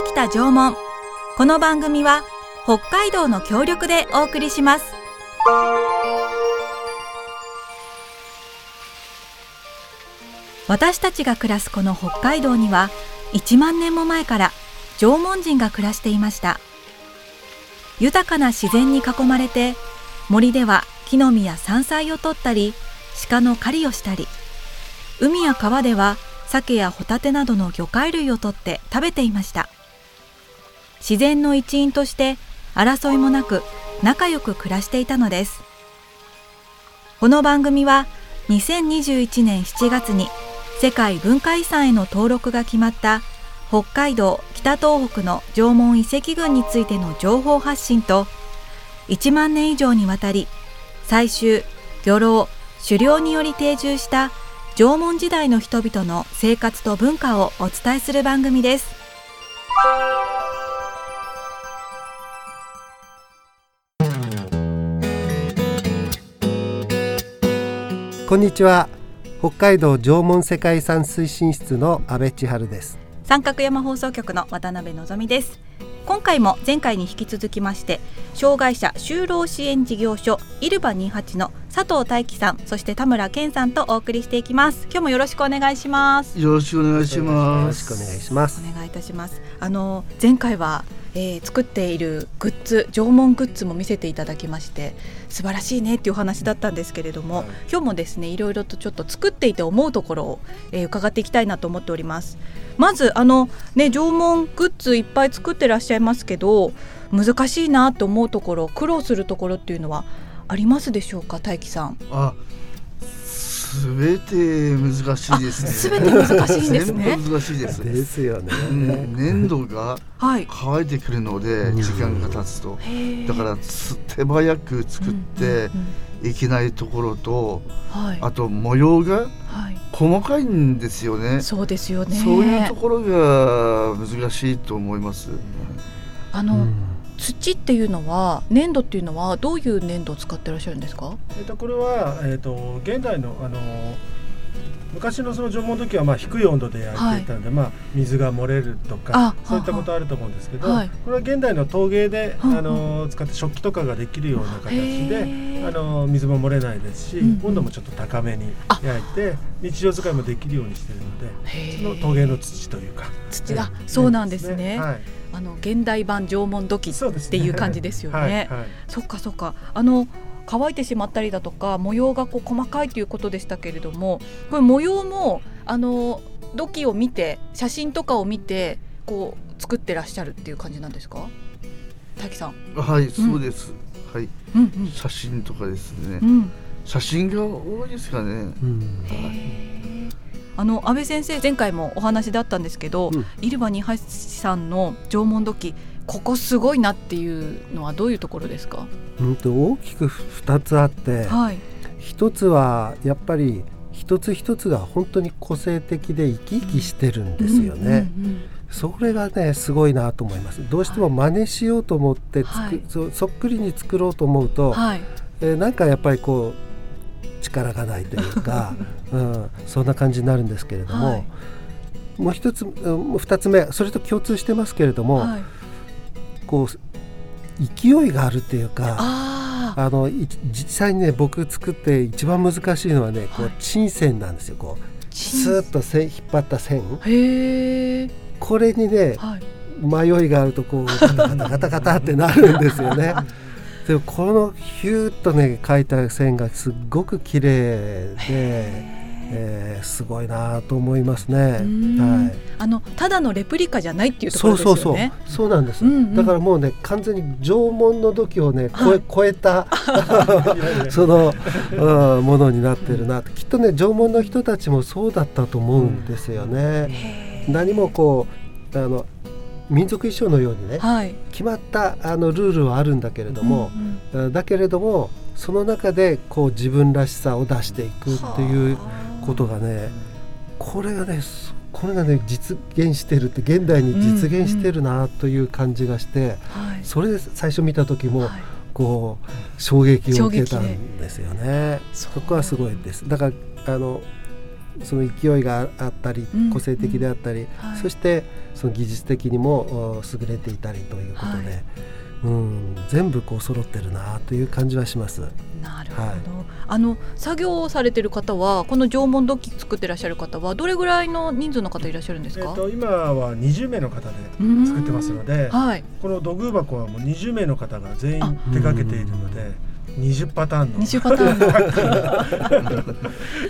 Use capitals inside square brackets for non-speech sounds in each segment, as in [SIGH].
北北縄文この番組は北海道の協力でお送りします私たちが暮らすこの北海道には1万年も前から縄文人が暮らしていました豊かな自然に囲まれて森では木の実や山菜を取ったり鹿の狩りをしたり海や川では鮭やホタテなどの魚介類を取って食べていました自然の一員として争いもなく仲良く暮らしていたのです。この番組は2021年7月に世界文化遺産への登録が決まった北海道北東北の縄文遺跡群についての情報発信と1万年以上にわたり採集漁労狩猟により定住した縄文時代の人々の生活と文化をお伝えする番組です。こんにちは。北海道縄文世界遺産推進室の阿部千春です。三角山放送局の渡辺のぞみです。今回も前回に引き続きまして障害者就労支援事業所イルバ28の佐藤大樹さんそして田村健さんとお送りしていきます。今日もよろしくお願いします。よろしくお願いします。よろしくお願いします。お願いいたします。あの前回はえー、作っているグッズ縄文グッズも見せていただきまして素晴らしいねっていうお話だったんですけれども、はい、今日もですねいろいろとちょっと作っていて思うところを、えー、伺っていきたいなと思っております。まずあのね縄文グッズいっぱい作ってらっしゃいますけど難しいなと思うところ苦労するところっていうのはありますでしょうか大樹さん。あすべて難しいですね。すべて難しいですね。難しいです。ですよね。うん、粘土が乾いてくるので、時間が経つと、だから手早く作っていけないところと、あと模様が細かいんですよね。そうですよね。そういうところが難しいと思います。あの。土っていうのは粘土っていうのはどういう粘土を使ってらっしゃるんですか？えっ、とこれはえっ、ー、と現代のあの昔のその縄文時はまあ低い温度で焼いていたので、はい、まあ水が漏れるとかそういったことあると思うんですけど、はい、これは現代の陶芸で、あの使って食器とかができるような形であの水も漏れないですし、うん、温度もちょっと高めに焼いて日常使いもできるようにしているのでその陶芸の土というか。土。が、そうなんですね。はい、あの現代版縄文土器っていう感じですよね。ねはい、そっかそっか。あの乾いてしまったりだとか模様がこう細かいということでしたけれどもこれ模様もあの土器を見て写真とかを見てこう作ってらっしゃるっていう感じなんですか？滝さん。はい、そうです、はい、うんうん、写真とかですね、うん、写真が多いですかね、うん、あの安倍先生前回もお話だったんですけど、うん、イルバニハシさんの縄文土器ここすごいなっていうのはどういうところですか、うんと大きく2つあって、はい、1つはやっぱり一つ一つが本当に個性的で生き生きしてるんですよね。それがねすごいなと思います。どうしても真似しようと思ってはい、そそっくりに作ろうと思うと、はい、えー、なんかやっぱりこう力がないというか、[LAUGHS] うん、そんな感じになるんですけれども、はい、もう一つ二つ目それと共通してますけれども、はい、こう勢いがあるっていうかあの実際にね僕作って一番難しいのはね、こう沈線なんですよこう。スーッと線引っ張った線。これにね、はい、迷いがあるとこうガタガタガタってなるんですよね。[LAUGHS] でもこのヒューッとね描いた線がすっごく綺麗で。えー、すごいなと思いますね。はい。あのただのレプリカじゃないっていうところですよね。そうそうそう。そうなんです。うんうん、だからもうね完全に縄文の土器をね超え、超えた [LAUGHS] その、うん、ものになってるな。きっとね縄文の人たちもそうだったと思うんですよね。うん、何もこうあの民族衣装のようにね、はい、決まったあのルールはあるんだけれども、うんうん、だけれどもその中でこう自分らしさを出していくっていうことがねこれがねこれがね実現してるって現代に実現してるなという感じがして、うんうん、それで最初見た時も、はい、こう衝撃を受けたんですよね。そこはすごいです。だからあのその勢いがあったり個性的であったり、はい、そしてその技術的にも優れていたりということで、はい、うん全部こう揃ってるなという感じはします。なるほど、はい、あの作業をされてる方はこの縄文土器作ってらっしゃる方はどれぐらいの人数の方いらっしゃるんですか、えーと、今は20名の方で作ってますので、はい、この土偶箱はもう20名の方が全員手掛けているので。20パターンの。20パターン。の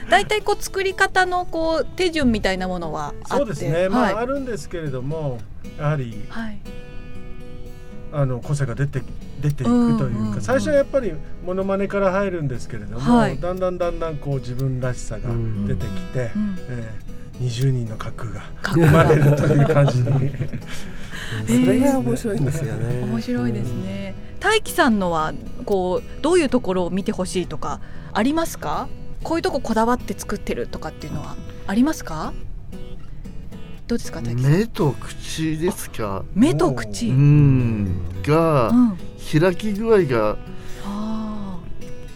大体こう作り方のこう手順みたいなものはそうですね、まあ、あるんですけれどもやはり、はい、あの個性が出て出ていくというか、最初はやっぱりものまねから入るんですけれども、はい、だんだんだんだんこう自分らしさが出てきて、うん。えー、20人の核が。生まれるという感じに [LAUGHS] それが面白いんですよね。面白いですね。大樹さんのはこうどういうところを見てほしいとかありますか？こういうとここだわって作ってるとかっていうのはありますか？どうですか目と口ですか？目と口うんが、うん、開き具合が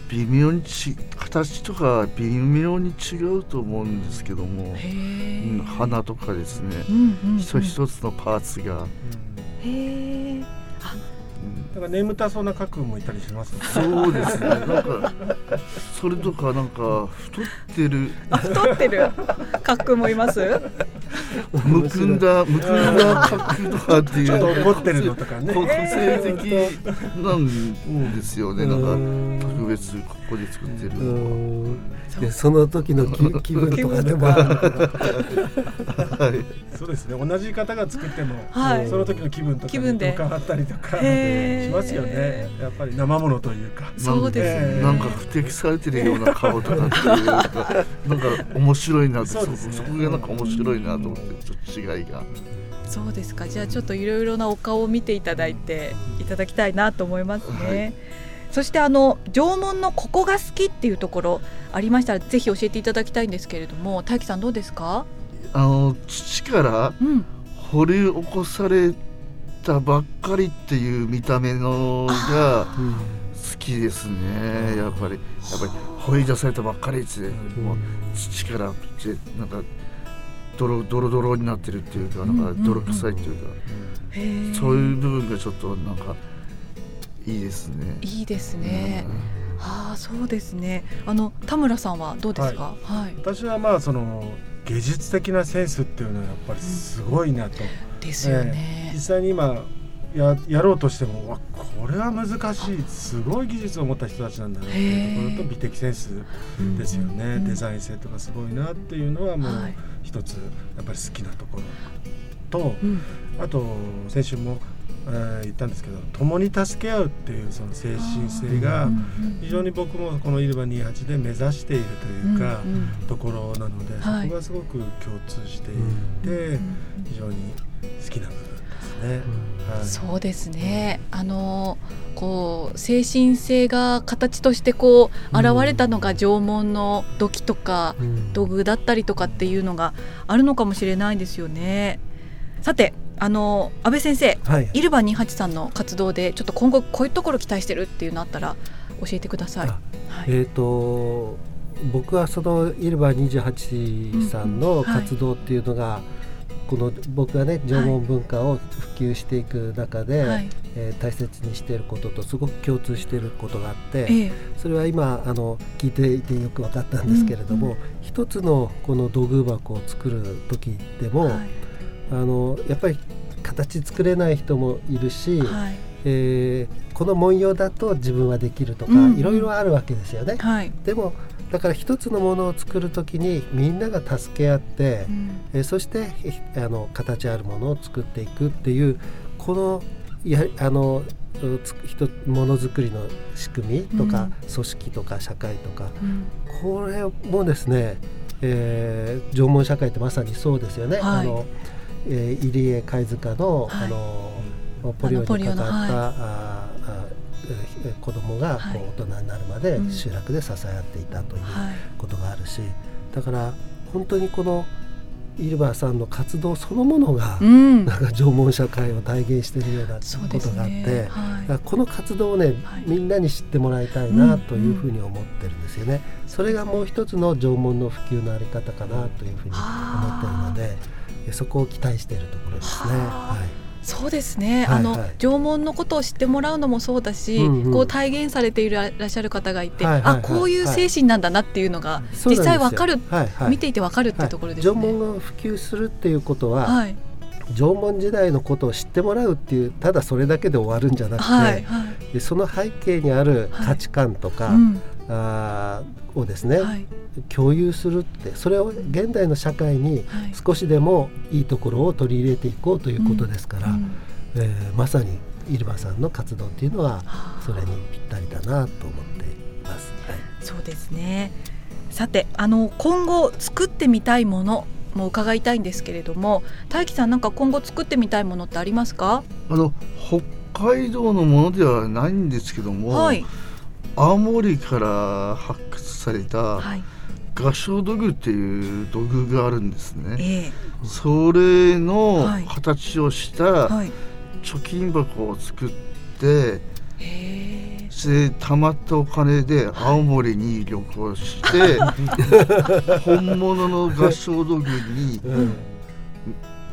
微妙にち形とか微妙に違うと思うんですけども、うん、花とかですね、うんうんうん、一つ一つのパーツが。へえなんか眠たそうな家君もいたりします、ね、そうですね。なんかそれとかなんか太ってる。太ってる家君もいます？むくんだむくんだ角とかっていう。ちょっと怒ってるのとかね。個性的なんですよね。なんか特別ここで作ってるでその時の気分とかでもはい。そうですね。同じ方が作っても、はい、その時の気分とか変わったりとか。しますよね。やっぱり生ものというか。そうですね。なんか不適されてるような顔とかっていうかなんか面白いなと。そ,、ね、そこがなんか面白いなと思ってちょっと違いが。そうですか。じゃあちょっといろいろなお顔を見ていただいていただきたいなと思いますね。はいそしてあの縄文のここが好きっていうところありましたらぜひ教えていただきたいんですけれども大樹さんどうですか？あの土から掘り起こされたばっかりっていう見た目のが好きですねやっぱり。やっぱり掘り出されたばっかりってもう土からなんかドロドロドロになってるっていうかなんか泥臭いっていうか、そういう部分がちょっとなんかいいですね。いいですね。うん、ああそうですね。あの田村さんはどうですか？はい。はい、私はまあその芸術的なセンスっていうのはやっぱりすごいなと。うんですよね、えー、実際に今ややろうとしてもわこれは難しいすごい技術を持った人たちなんだなっていうところと美的センスですよね、デザイン性とかすごいなっていうのはもう一つやっぱり好きなところと、うん、あと先週もえー、言ったんですけど共に助け合うっていうその精神性が非常に僕もこのイルバ28で目指しているというか、ところなので、そこがすごく共通していて、非常に好きな部分ですね。はい、そうですね。あのこう精神性が形としてこう現れたのが縄文の土器とか土偶だったりとかっていうのがあるのかもしれないですよね。さてあの安倍先生、はい、イルバ28さんの活動でちょっと今後こういうところ期待してるっていうのあったら教えてください。はい、えっ、ー、と僕はそのイルバ28さんの活動っていうのが、この僕がね縄文文化を普及していく中で、はい、えー、大切にしていることとすごく共通していることがあって、えそれは今あの聞いていてよく分かったんですけれども、うんうん、一つのこの土偶箱を作る時でも、はいあのやっぱり形作れない人もいるし、はい、えー、この文様だと自分はできるとか、いろいろあるわけですよね。はい、でもだから一つのものを作る時にみんなが助け合って、うん、えー、そしてあの形あるものを作っていくっていうこのやあのものづくりの仕組みとか、うん、組織とか社会とか、うん、これもですね、えー、縄文社会ってまさにそうですよね。はい、あのえー、入江貝塚の,、あのポリオにかかった、ああ子供がこう大人になるまで集落で支え合っていたということがあるし、だから本当にこのイルバーさんの活動そのものが、うん、なんか縄文社会を体現しているようなことがあって、この活動をね、はい、みんなに知ってもらいたいなというふうに思ってるんですよね。うん、それがもう一つの縄文の普及のあり方かなというふうに思ってるのでそこを期待しているところですね。はい。そうですね、はいはい、あの縄文のことを知ってもらうのもそうだし、うんうん、こう体現されていらっしゃる方がいて、はいはいはい、あこういう精神なんだなっていうのが実際わかる、はいはい、見ていてわかるってい。うところですね、縄文が普及するっていうことは、はい、縄文時代のことを知ってもらうっていうただそれだけで終わるんじゃなくて、はいはい、でその背景にある価値観とか、はいうん、あをですね、はい、共有するってそれを現代の社会に少しでもいいところを取り入れていこうということですから、うんうん、えー、まさにイルマさんの活動っていうのはそれにぴったりだなと思っています。はい、そうですね。さてあの今後作ってみたいものも伺いたいんですけれども大樹さんなんか今後作ってみたいものってありますか？あの北海道のものではないんですけども、はい、青森から発掘された、合掌土偶っていう土偶があるんですね、えー、それの形をした貯金箱を作って、でたまったお金で青森に旅行して、[LAUGHS] 本物の合掌土偶に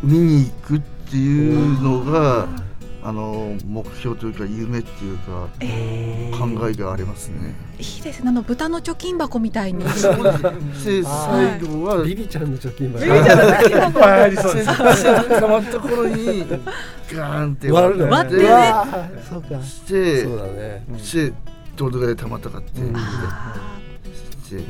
見に行くっていうのが。あの目標というか夢っていうか、えー、考えがありますね。いいですね。あの豚の貯金箱みたいに。[LAUGHS] で最後はビビちゃんの貯金箱。ビビちゃんの貯金箱。ありそう。です。溜まった頃にガーンって割る割ってね。そう。か。してそう。だね。してどれぐらい溜まったかって。して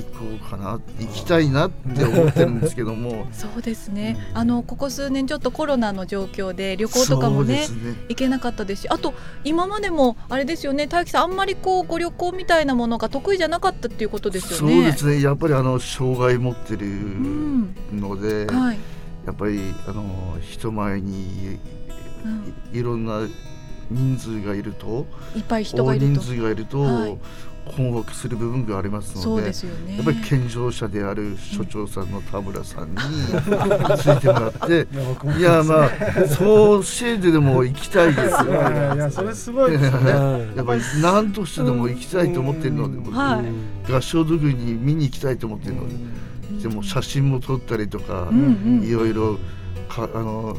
行こうかな、行きたいなって思ってるんですけども。[LAUGHS] そうですね、あのここ数年ちょっとコロナの状況で旅行とかもね、ね、行けなかったですしあと今までもあれですよね大樹さんあんまりこうご旅行みたいなものが得意じゃなかったっていうことですよね。そうですね。やっぱりあの障害持ってるので、うんはい、やっぱりあの人前にい,、いろんな人数がいるといっぱい人がいると。人数がいると、はい、困惑する部分がありますので、ね、やっぱり健常者である所長さんの田村さんについてもらっていやまあそうせいででも行きたいですよ、ねいやそれすごいですねやっぱり何としてでも行きたいと思ってるので、はい、合唱土偶に見に行きたいと思ってるので、でも写真も撮ったりとか、いろいろかあの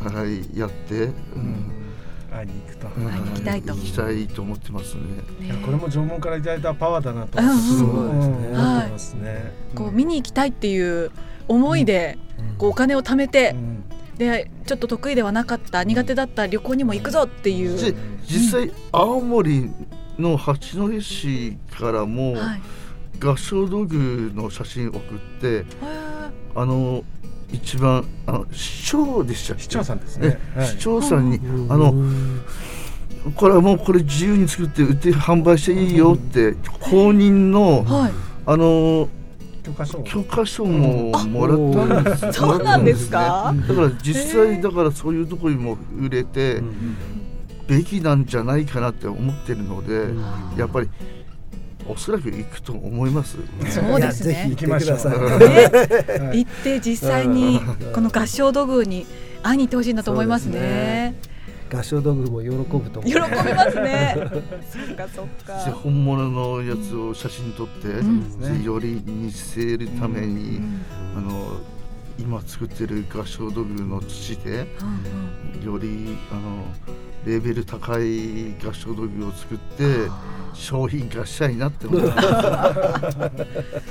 はいやって。うん会いに行くと、会いに行きたいと。行きたいと思ってますね。いやこれも縄文からいただいたパワーだなと。思ってますね。こう見に行きたいっていう思いで、こうお金を貯めて、でちょっと得意ではなかった苦手だった旅行にも行くぞっていう。実際青森の八戸市からも、合唱道具の写真送って、あの一番あの市長でした市長さんですね、はい、市長さんにあのこれはもうこれ自由に作って売って販売していいよって公認の、はい、あの許可証許可証ももらったんです、うん、そうなんですか、だから実際だからそういうところにも売れてべきなんじゃないかなって思ってるのでやっぱりおそらく行くと思います。そうですね。行きましょう。行って実際にこの合唱土偶に会いに行ってほしいなと思いますね。合唱道具も喜ぶと喜びますね。[LAUGHS] そっかそっか。本物のやつを写真撮って、うん、より見せるために、うん、あの今作ってる合唱道具の土で、うん、よりあのレベル高い合唱道具を作って。商品化したいなって思います。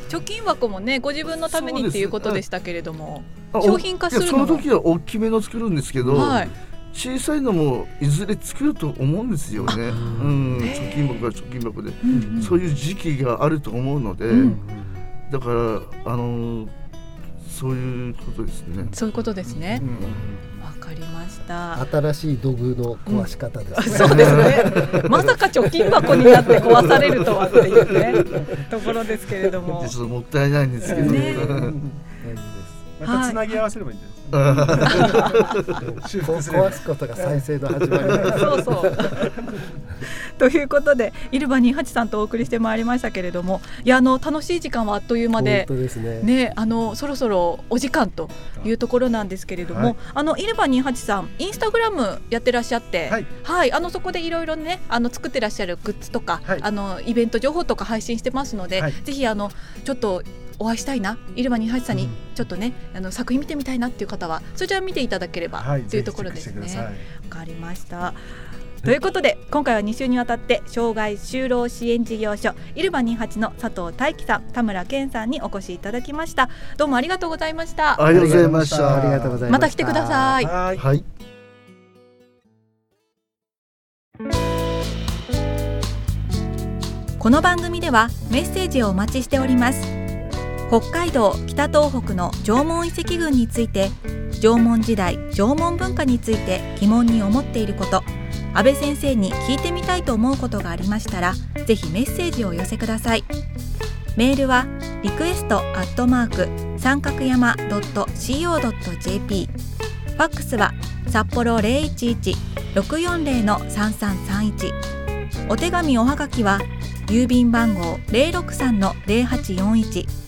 貯金箱もねご自分のためにっていうことでしたけれども商品化するその時は大きめの作るんですけど、はい、小さいのもいずれ作ると思うんですよね、うん、貯金箱は貯金箱で、うん、そういう時期があると思うので、うん、だからあのそういうことですね。そういうことですね、かりました。新しい土偶の壊し方です、ね。うん、そうですね。[LAUGHS] まさか貯金箱になって壊されるとはっていうねところですけれども。[LAUGHS] ちょっともったいないんですけど、ね、[LAUGHS] またつなぎ合わせればいいんじゃないですか、[LAUGHS] 壊すことが再生の始まり。そうそう。[LAUGHS] ということでイルバ28さんとお送りしてまいりましたけれどもいやあの楽しい時間はあっという間で本当ですね。ねあのそろそろお時間というところなんですけれども、はい、あのイルバ28さんインスタグラムやってらっしゃって、はい、はい、あのそこでいろいろねあの作ってらっしゃるグッズとか、はい、あのイベント情報とか配信してますので、ぜひあのちょっとお会いしたいな入間二八さん。にちょっとね、うん、あの作品見てみたいなっていう方はそちら見ていただければというところですね。わ、かりました。ということで今回は2週にわたって障害就労支援事業所イルバ28の佐藤大樹さん田村健さんにお越しいただきました。どうもありがとうございました。ありがとうございました。ありがとうございまた。また来てください。はい。この番組ではメッセージをお待ちしております北海道北東北の縄文遺跡群について縄文時代縄文文化について疑問に思っていること安倍先生に聞いてみたいと思うことがありましたらぜひメッセージを寄せください。メールはリクエストアットマーク三角山 .co.jp ファックスは札幌011-640-3331お手紙おはがきは郵便番号063-0841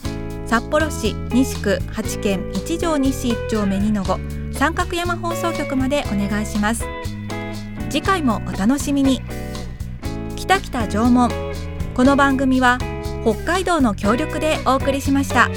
札幌市西区八軒一条西一丁目二の五三角山放送局までお願いします。次回もお楽しみに。北北縄文この番組は北海道の協力でお送りしました。